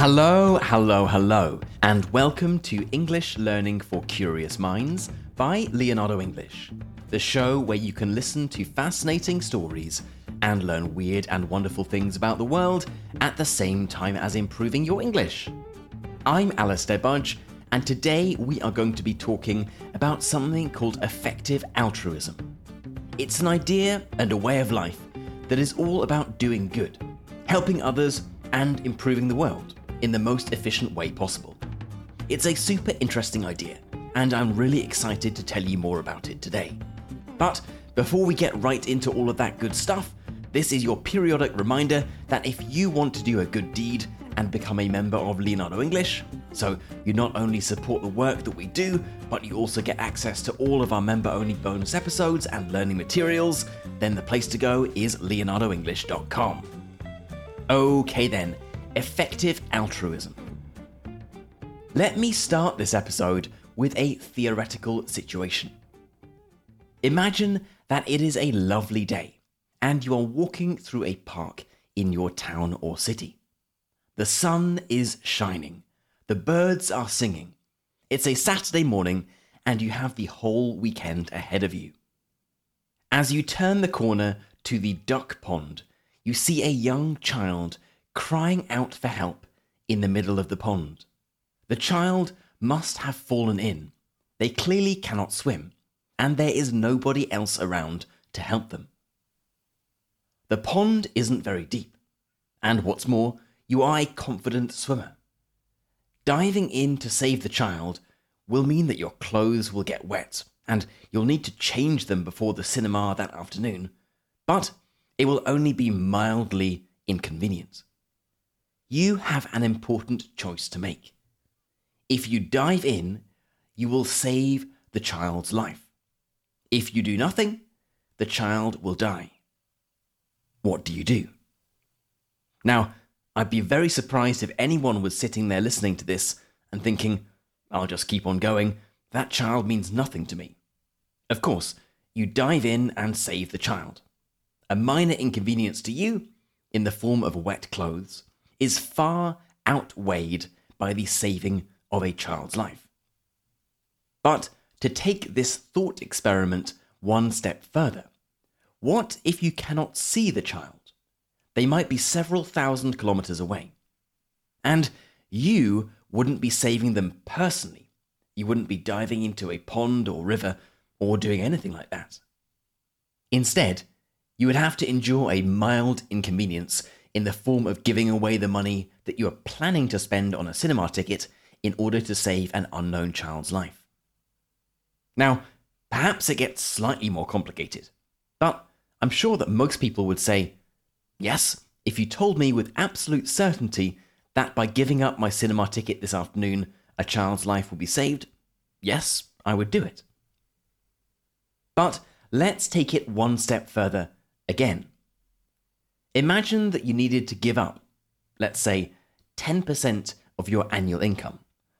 Hello, hello, hello, and welcome to English Learning for Curious Minds by Leonardo English, the show where you can listen to fascinating stories and learn weird and wonderful things about the world at the same time as improving your English. I'm Alastair Budge, and today we are going to be talking about something called effective altruism. It's an idea and a way of life that is all about doing good, helping others, and improving the world in the most efficient way possible. It's a super interesting idea, and I'm really excited to tell you more about it today. But before we get right into all of that good stuff, this is your periodic reminder that if you want to do a good deed and become a member of Leonardo English, so you not only support the work that we do, but you also get access to all of our member only bonus episodes and learning materials, then the place to go is leonardoenglish.com. Okay, then, effective altruism. Let me start this episode with a theoretical situation. Imagine that it is a lovely day and you are walking through a park in your town or city. The sun is shining, the birds are singing. It's a Saturday morning and you have the whole weekend ahead of you. As you turn the corner to the duck pond, you see a young child crying out for help in the middle of the pond. The child must have fallen in. They clearly cannot swim, and there is nobody else around to help them. The pond isn't very deep, and what's more, you are a confident swimmer. Diving in to save the child will mean that your clothes will get wet, and you'll need to change them before the cinema that afternoon, but it will only be mildly inconvenient. You have an important choice to make. If you dive in, you will save the child's life. If you do nothing, the child will die what do you do? Now, I'd be very surprised if anyone was sitting there listening to this and thinking, I'll just keep on going, that child means nothing to me. Of course, you dive in and save the child. A minor inconvenience to you, in the form of wet clothes, is far outweighed by the saving of a child's life. But to take this thought experiment one step further, what if you cannot see the child? They might be several thousand kilometers away. And you wouldn't be saving them personally. You wouldn't be diving into a pond or river or doing anything like that. Instead, you would have to endure a mild inconvenience in the form of giving away the money that you are planning to spend on a cinema ticket in order to save an unknown child's life. Now, perhaps it gets slightly more complicated, but I'm sure that most people would say, yes, if you told me with absolute certainty that by giving up my cinema ticket this afternoon, a child's life would be saved, yes, I would do it. But let's take it one step further again. Imagine that you needed to give up, let's say, 10% of your annual income,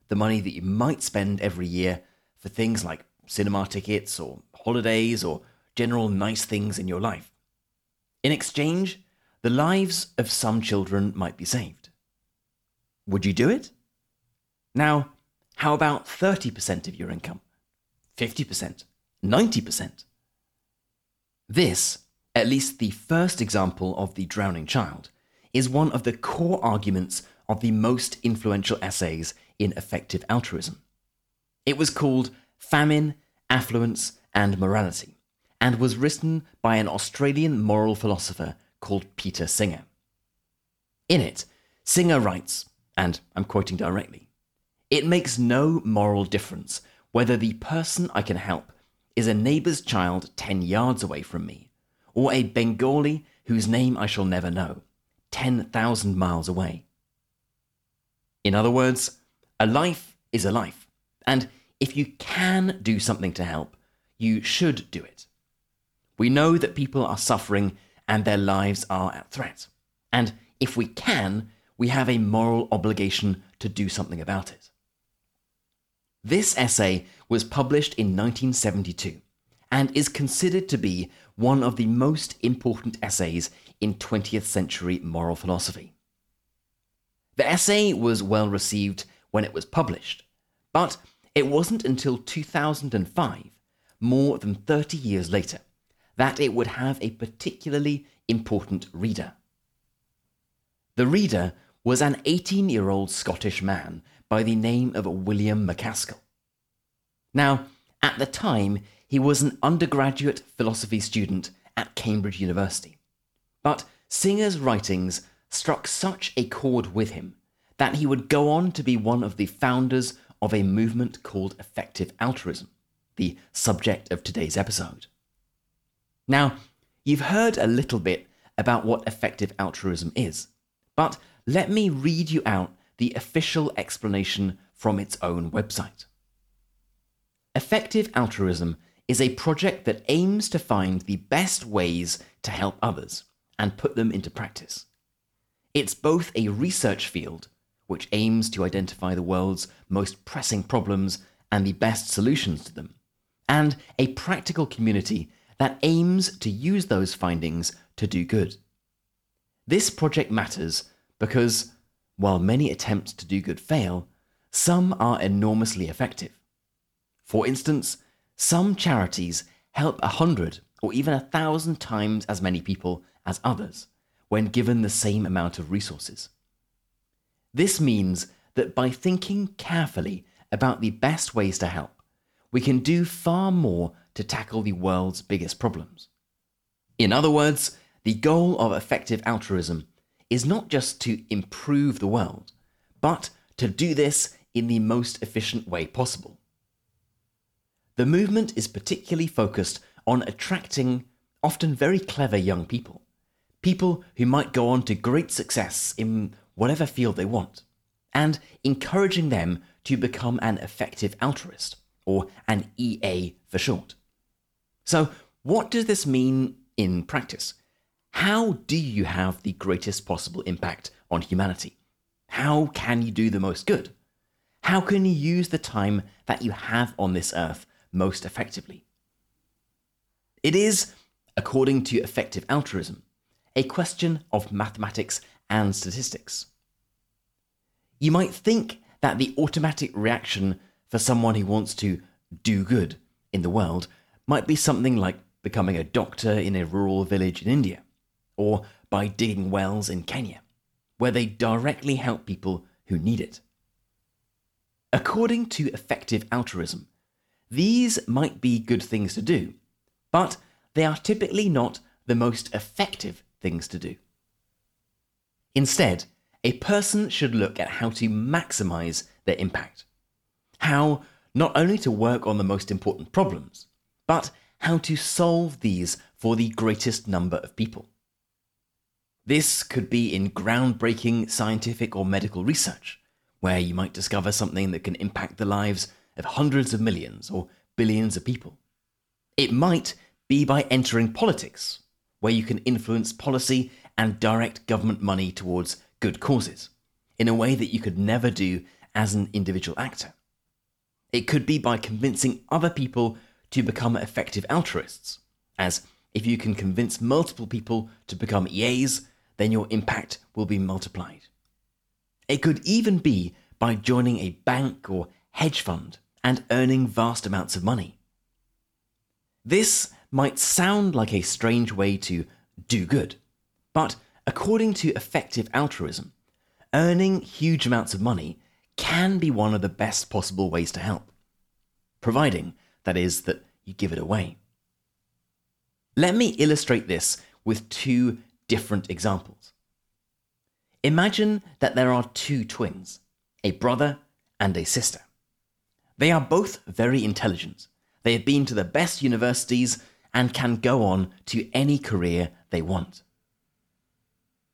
the money that you might spend every year for things like cinema tickets or holidays or general nice things in your life. In exchange, the lives of some children might be saved. Would you do it? Now, how about 30% of your income? 50%? 90%? This, at least the first example of the drowning child, is one of the core arguments of the most influential essays in effective altruism. It was called Famine, Affluence, and Morality and was written by an Australian moral philosopher called Peter Singer. In it, Singer writes, and I'm quoting directly It makes no moral difference whether the person I can help is a neighbour's child 10 yards away from me, or a Bengali whose name I shall never know, 10,000 miles away. In other words, a life is a life, and if you can do something to help, you should do it. We know that people are suffering and their lives are at threat. And if we can, we have a moral obligation to do something about it. This essay was published in 1972 and is considered to be one of the most important essays in 20th century moral philosophy. The essay was well received when it was published, but it wasn't until 2005, more than 30 years later, that it would have a particularly important reader. The reader was an 18 year old Scottish man by the name of William MacAskill. Now, at the time, he was an undergraduate philosophy student at Cambridge University. But Singer's writings struck such a chord with him that he would go on to be one of the founders of a movement called effective altruism, the subject of today's episode. Now, you've heard a little bit about what effective altruism is, but let me read you out the official explanation from its own website. Effective altruism is a project that aims to find the best ways to help others and put them into practice. It's both a research field, which aims to identify the world's most pressing problems and the best solutions to them, and a practical community that aims to use those findings to do good. This project matters because, while many attempts to do good fail, some are enormously effective. For instance, some charities help a hundred or even a thousand times as many people as others when given the same amount of resources. This means that by thinking carefully about the best ways to help, we can do far more to tackle the world's biggest problems. In other words, the goal of effective altruism is not just to improve the world, but to do this in the most efficient way possible. The movement is particularly focused on attracting often very clever young people people who might go on to great success in whatever field they want, and encouraging them to become an effective altruist, or an EA for short. So, what does this mean in practice? How do you have the greatest possible impact on humanity? How can you do the most good? How can you use the time that you have on this earth most effectively? It is, according to effective altruism, a question of mathematics and statistics. You might think that the automatic reaction for someone who wants to do good in the world might be something like becoming a doctor in a rural village in India, or by digging wells in Kenya, where they directly help people who need it. According to effective altruism, these might be good things to do, but they are typically not the most effective things to do. Instead, a person should look at how to maximize their impact. How not only to work on the most important problems, but how to solve these for the greatest number of people. This could be in groundbreaking scientific or medical research, where you might discover something that can impact the lives of hundreds of millions or billions of people. It might be by entering politics, where you can influence policy and direct government money towards good causes in a way that you could never do as an individual actor. It could be by convincing other people to become effective altruists, as if you can convince multiple people to become EAs, then your impact will be multiplied. It could even be by joining a bank or hedge fund and earning vast amounts of money. This might sound like a strange way to do good, but according to effective altruism, earning huge amounts of money can be one of the best possible ways to help, providing, that is, that you give it away. Let me illustrate this with two different examples. Imagine that there are two twins, a brother and a sister. They are both very intelligent. They have been to the best universities and can go on to any career they want.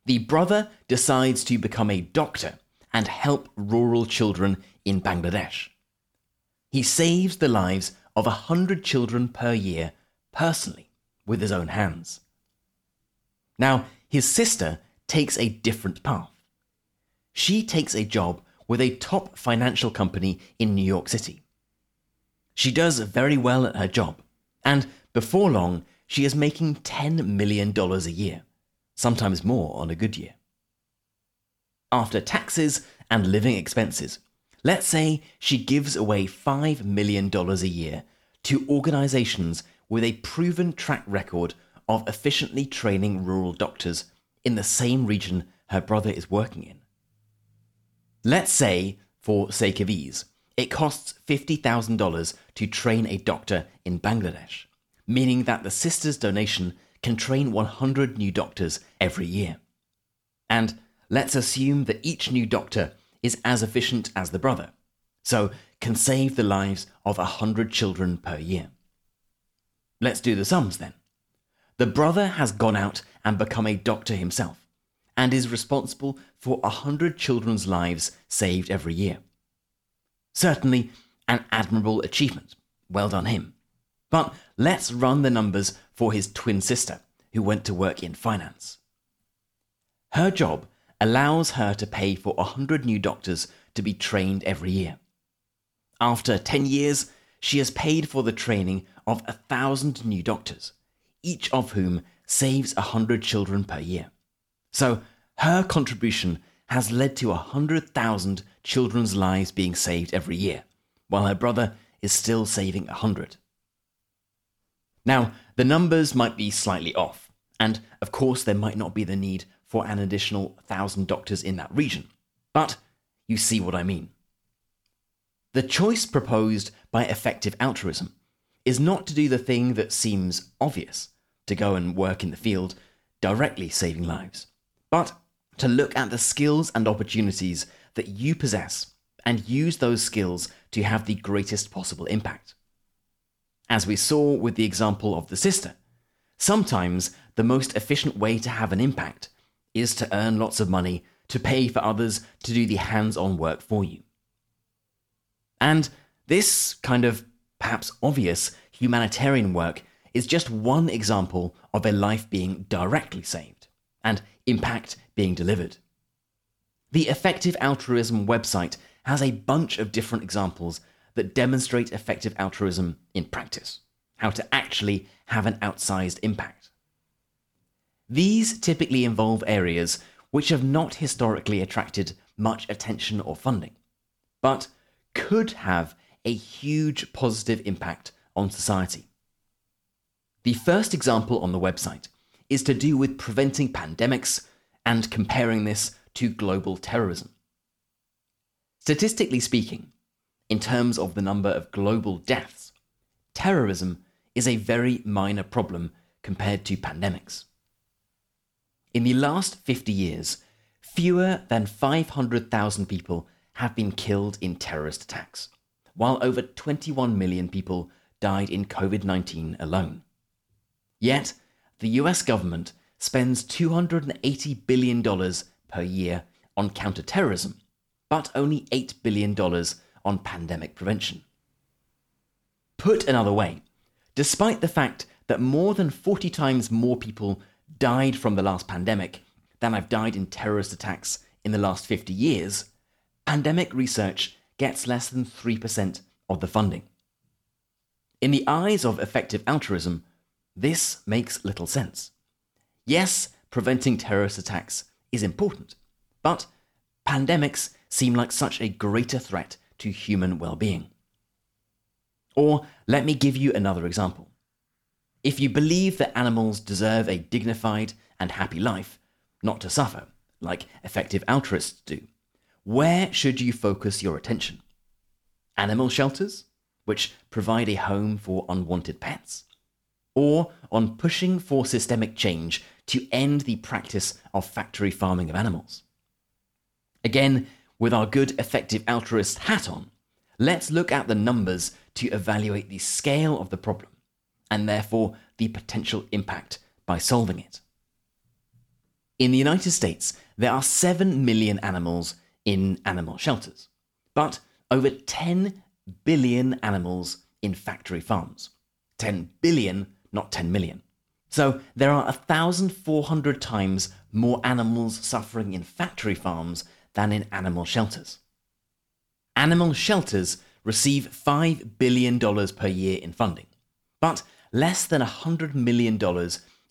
The brother decides to become a doctor and help rural children in Bangladesh. He saves the lives of a hundred children per year personally with his own hands. Now, his sister takes a different path. She takes a job with a top financial company in New York City. She does very well at her job, and before long, she is making $10 million a year, sometimes more on a good year. After taxes and living expenses, let's say she gives away $5 million a year to organizations with a proven track record of efficiently training rural doctors in the same region her brother is working in. Let's say, for sake of ease, it costs $50,000 to train a doctor in Bangladesh, meaning that the sister's donation can train 100 new doctors every year. And let's assume that each new doctor is as efficient as the brother, so can save the lives of 100 children per year. Let's do the sums then. The brother has gone out and become a doctor himself, and is responsible for 100 children's lives saved every year. Certainly an admirable achievement. Well done him. But let's run the numbers for his twin sister, who went to work in finance. Her job allows her to pay for 100 new doctors to be trained every year. After 10 years, she has paid for the training of 1,000 new doctors, each of whom saves 100 children per year. So her contribution has led to 100,000 children's lives being saved every year, while her brother is still saving 100. Now, the numbers might be slightly off, and of course, there might not be the need for an additional 1,000 doctors in that region, but you see what I mean. The choice proposed by effective altruism is not to do the thing that seems obvious, to go and work in the field, directly saving lives, but to look at the skills and opportunities that you possess and use those skills to have the greatest possible impact. As we saw with the example of the sister, sometimes the most efficient way to have an impact is to earn lots of money to pay for others to do the hands on work for you. And this kind of perhaps obvious humanitarian work is just one example of a life being directly saved and impact being delivered. The Effective Altruism website has a bunch of different examples that demonstrate effective altruism in practice, how to actually have an outsized impact. These typically involve areas which have not historically attracted much attention or funding, but could have a huge positive impact on society. The first example on the website is to do with preventing pandemics and comparing this to global terrorism. Statistically speaking, in terms of the number of global deaths, terrorism is a very minor problem compared to pandemics. In the last 50 years, fewer than 500,000 people have been killed in terrorist attacks, while over 21 million people died in COVID 19 alone. Yet, the US government spends $280 billion per year on counterterrorism, but only $8 billion on pandemic prevention. Put another way, despite the fact that more than 40 times more people died from the last pandemic than have died in terrorist attacks in the last 50 years, pandemic research gets less than 3% of the funding. In the eyes of effective altruism, this makes little sense. Yes, preventing terrorist attacks is important, but pandemics seem like such a greater threat to human well being. Or let me give you another example. If you believe that animals deserve a dignified and happy life, not to suffer, like effective altruists do, where should you focus your attention? Animal shelters, which provide a home for unwanted pets? Or on pushing for systemic change to end the practice of factory farming of animals. Again, with our good, effective altruist hat on, let's look at the numbers to evaluate the scale of the problem and therefore the potential impact by solving it. In the United States, there are 7 million animals in animal shelters, but over 10 billion animals in factory farms. 10 billion not 10 million. So there are 1,400 times more animals suffering in factory farms than in animal shelters. Animal shelters receive $5 billion per year in funding, but less than $100 million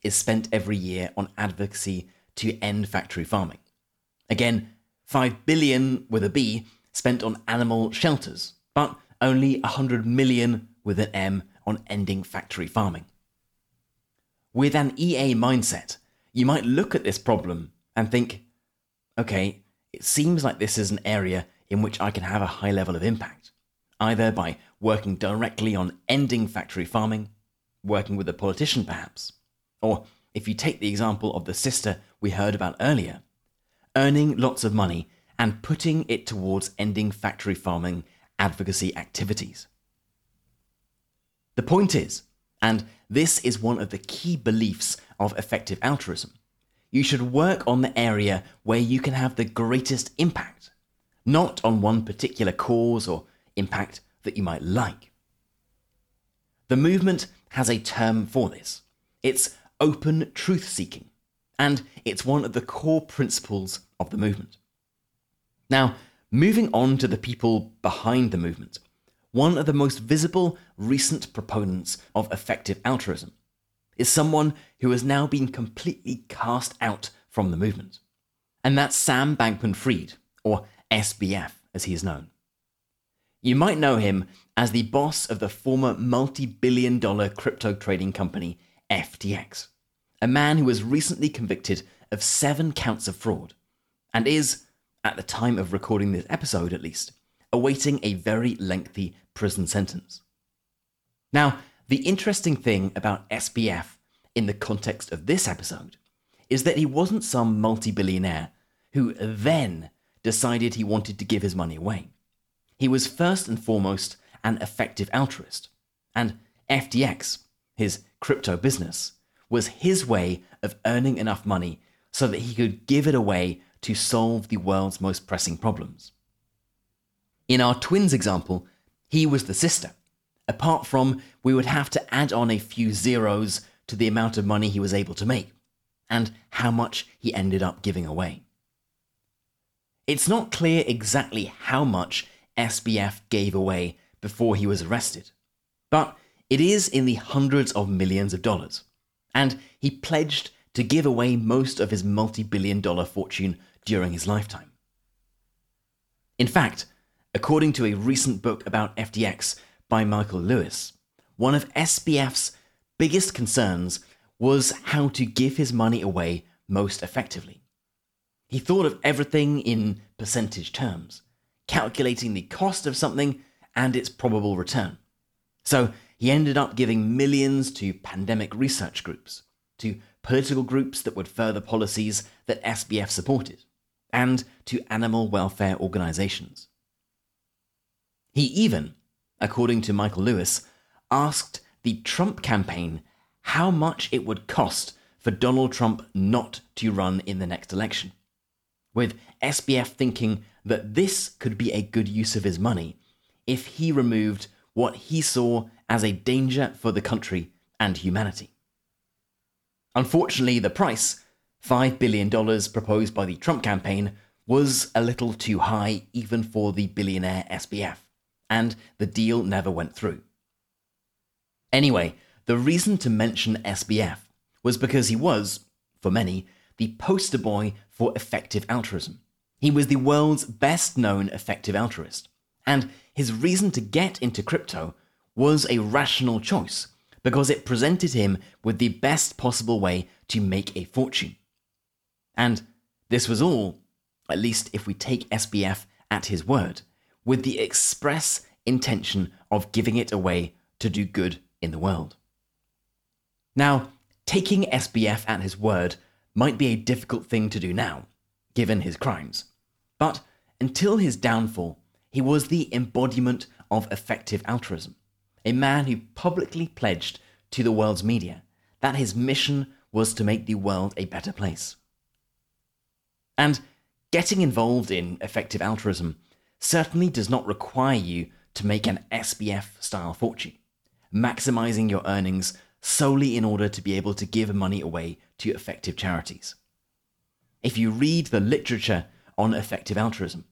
is spent every year on advocacy to end factory farming. Again, 5 billion with a B spent on animal shelters, but only 100 million with an M on ending factory farming. With an EA mindset, you might look at this problem and think, okay, it seems like this is an area in which I can have a high level of impact, either by working directly on ending factory farming, working with a politician perhaps, or if you take the example of the sister we heard about earlier, earning lots of money and putting it towards ending factory farming advocacy activities. The point is, and this is one of the key beliefs of effective altruism, you should work on the area where you can have the greatest impact, not on one particular cause or impact that you might like. The movement has a term for this. It's open truth seeking, and it's one of the core principles of the movement. Now, moving on to the people behind the movement, one of the most visible recent proponents of effective altruism is someone who has now been completely cast out from the movement. And that's Sam Bankman Fried, or SBF as he is known. You might know him as the boss of the former multi billion dollar crypto trading company FTX, a man who was recently convicted of seven counts of fraud and is, at the time of recording this episode at least, awaiting a very lengthy prison sentence. Now, the interesting thing about SBF in the context of this episode is that he wasn't some multi billionaire who then decided he wanted to give his money away. He was first and foremost an effective altruist, and FTX, his crypto business, was his way of earning enough money so that he could give it away to solve the world's most pressing problems. In our twins example, he was the sister. Apart from, we would have to add on a few zeros to the amount of money he was able to make, and how much he ended up giving away. It's not clear exactly how much SBF gave away before he was arrested, but it is in the hundreds of millions of dollars, and he pledged to give away most of his multi billion dollar fortune during his lifetime. In fact, according to a recent book about FTX by Michael Lewis, one of SBF's biggest concerns was how to give his money away most effectively. He thought of everything in percentage terms, calculating the cost of something and its probable return. So he ended up giving millions to pandemic research groups, to political groups that would further policies that SBF supported, and to animal welfare organizations. He even, according to Michael Lewis, asked the Trump campaign how much it would cost for Donald Trump not to run in the next election, with SBF thinking that this could be a good use of his money if he removed what he saw as a danger for the country and humanity. Unfortunately, the price, $5 billion proposed by the Trump campaign, was a little too high even for the billionaire SBF, and the deal never went through. Anyway, the reason to mention SBF was because he was, for many, the poster boy for effective altruism. He was the world's best known effective altruist, and his reason to get into crypto was a rational choice because it presented him with the best possible way to make a fortune. And this was all, at least if we take SBF at his word, with the express intention of giving it away to do good in the world. Now, taking SBF at his word might be a difficult thing to do now, given his crimes. But until his downfall, he was the embodiment of effective altruism, a man who publicly pledged to the world's media that his mission was to make the world a better place. And getting involved in effective altruism certainly does not require you to make an SBF style fortune maximizing your earnings solely in order to be able to give money away to effective charities. If you read the literature on effective altruism,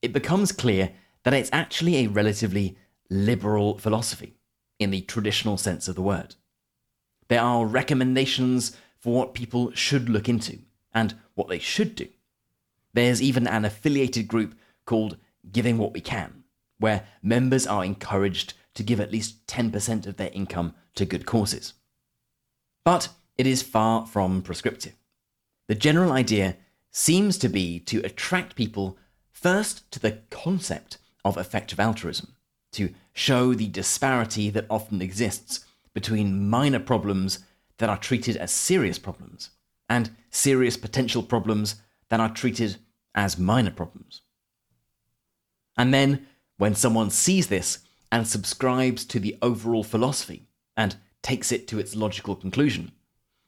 it becomes clear that it's actually a relatively liberal philosophy in the traditional sense of the word. There are recommendations for what people should look into and what they should do. There's even an affiliated group called Giving What We Can, where members are encouraged to give at least 10% of their income to good causes. But it is far from prescriptive. The general idea seems to be to attract people first to the concept of effective altruism, to show the disparity that often exists between minor problems that are treated as serious problems and serious potential problems that are treated as minor problems. And then, when someone sees this and subscribes to the overall philosophy and takes it to its logical conclusion,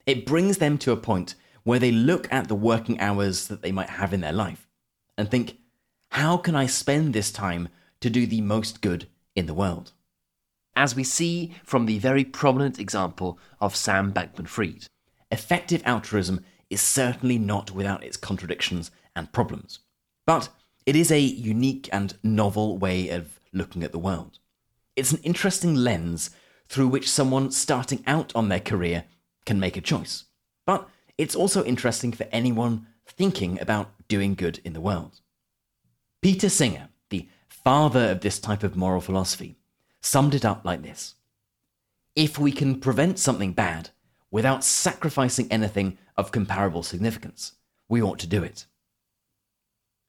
it brings them to a point where they look at the working hours that they might have in their life and think, how can I spend this time to do the most good in the world? As we see from the very prominent example of Sam Bankman Fried, effective altruism is certainly not without its contradictions and problems. But it is a unique and novel way of looking at the world. It's an interesting lens through which someone starting out on their career can make a choice. But it's also interesting for anyone thinking about doing good in the world. Peter Singer, the father of this type of moral philosophy, summed it up like this If we can prevent something bad without sacrificing anything of comparable significance, we ought to do it.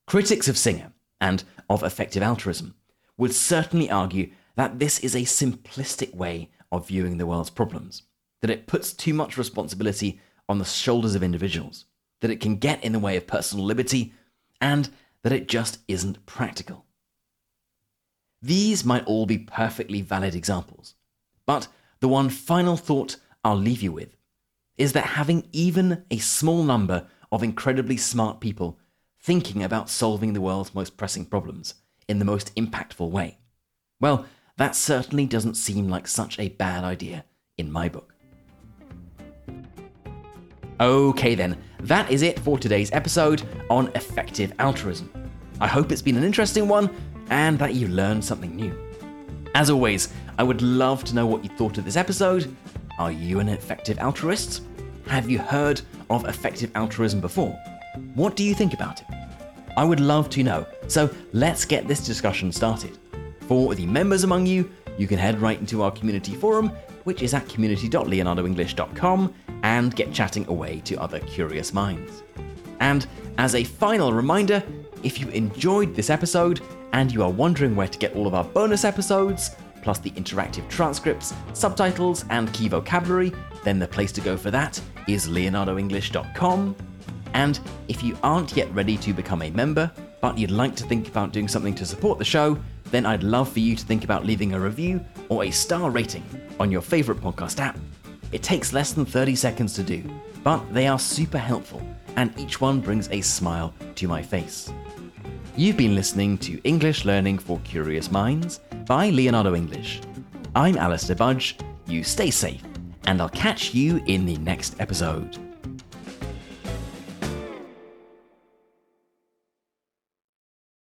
Critics of Singer and of effective altruism would certainly argue that this is a simplistic way of viewing the world's problems, that it puts too much responsibility on the shoulders of individuals, that it can get in the way of personal liberty, and that it just isn't practical. These might all be perfectly valid examples, but the one final thought I'll leave you with is that having even a small number of incredibly smart people thinking about solving the world's most pressing problems in the most impactful way. Well, that certainly doesn't seem like such a bad idea in my book. Okay, then, that is it for today's episode on effective altruism. I hope it's been an interesting one and that you learned something new. As always, I would love to know what you thought of this episode. Are you an effective altruist? Have you heard of effective altruism before? What do you think about it? I would love to know, so let's get this discussion started. For the members among you, you can head right into our community forum, which is at community.leonardoenglish.com, and get chatting away to other curious minds. And as a final reminder, if you enjoyed this episode and you are wondering where to get all of our bonus episodes, plus the interactive transcripts, subtitles, and key vocabulary, then the place to go for that is leonardoenglish.com. And if you aren't yet ready to become a member, but you'd like to think about doing something to support the show, then I'd love for you to think about leaving a review or a star rating on your favorite podcast app. It takes less than 30 seconds to do, but they are super helpful, and each one brings a smile to my face. You've been listening to English Learning for Curious Minds by Leonardo English. I'm Alastair Budge. You stay safe, and I'll catch you in the next episode.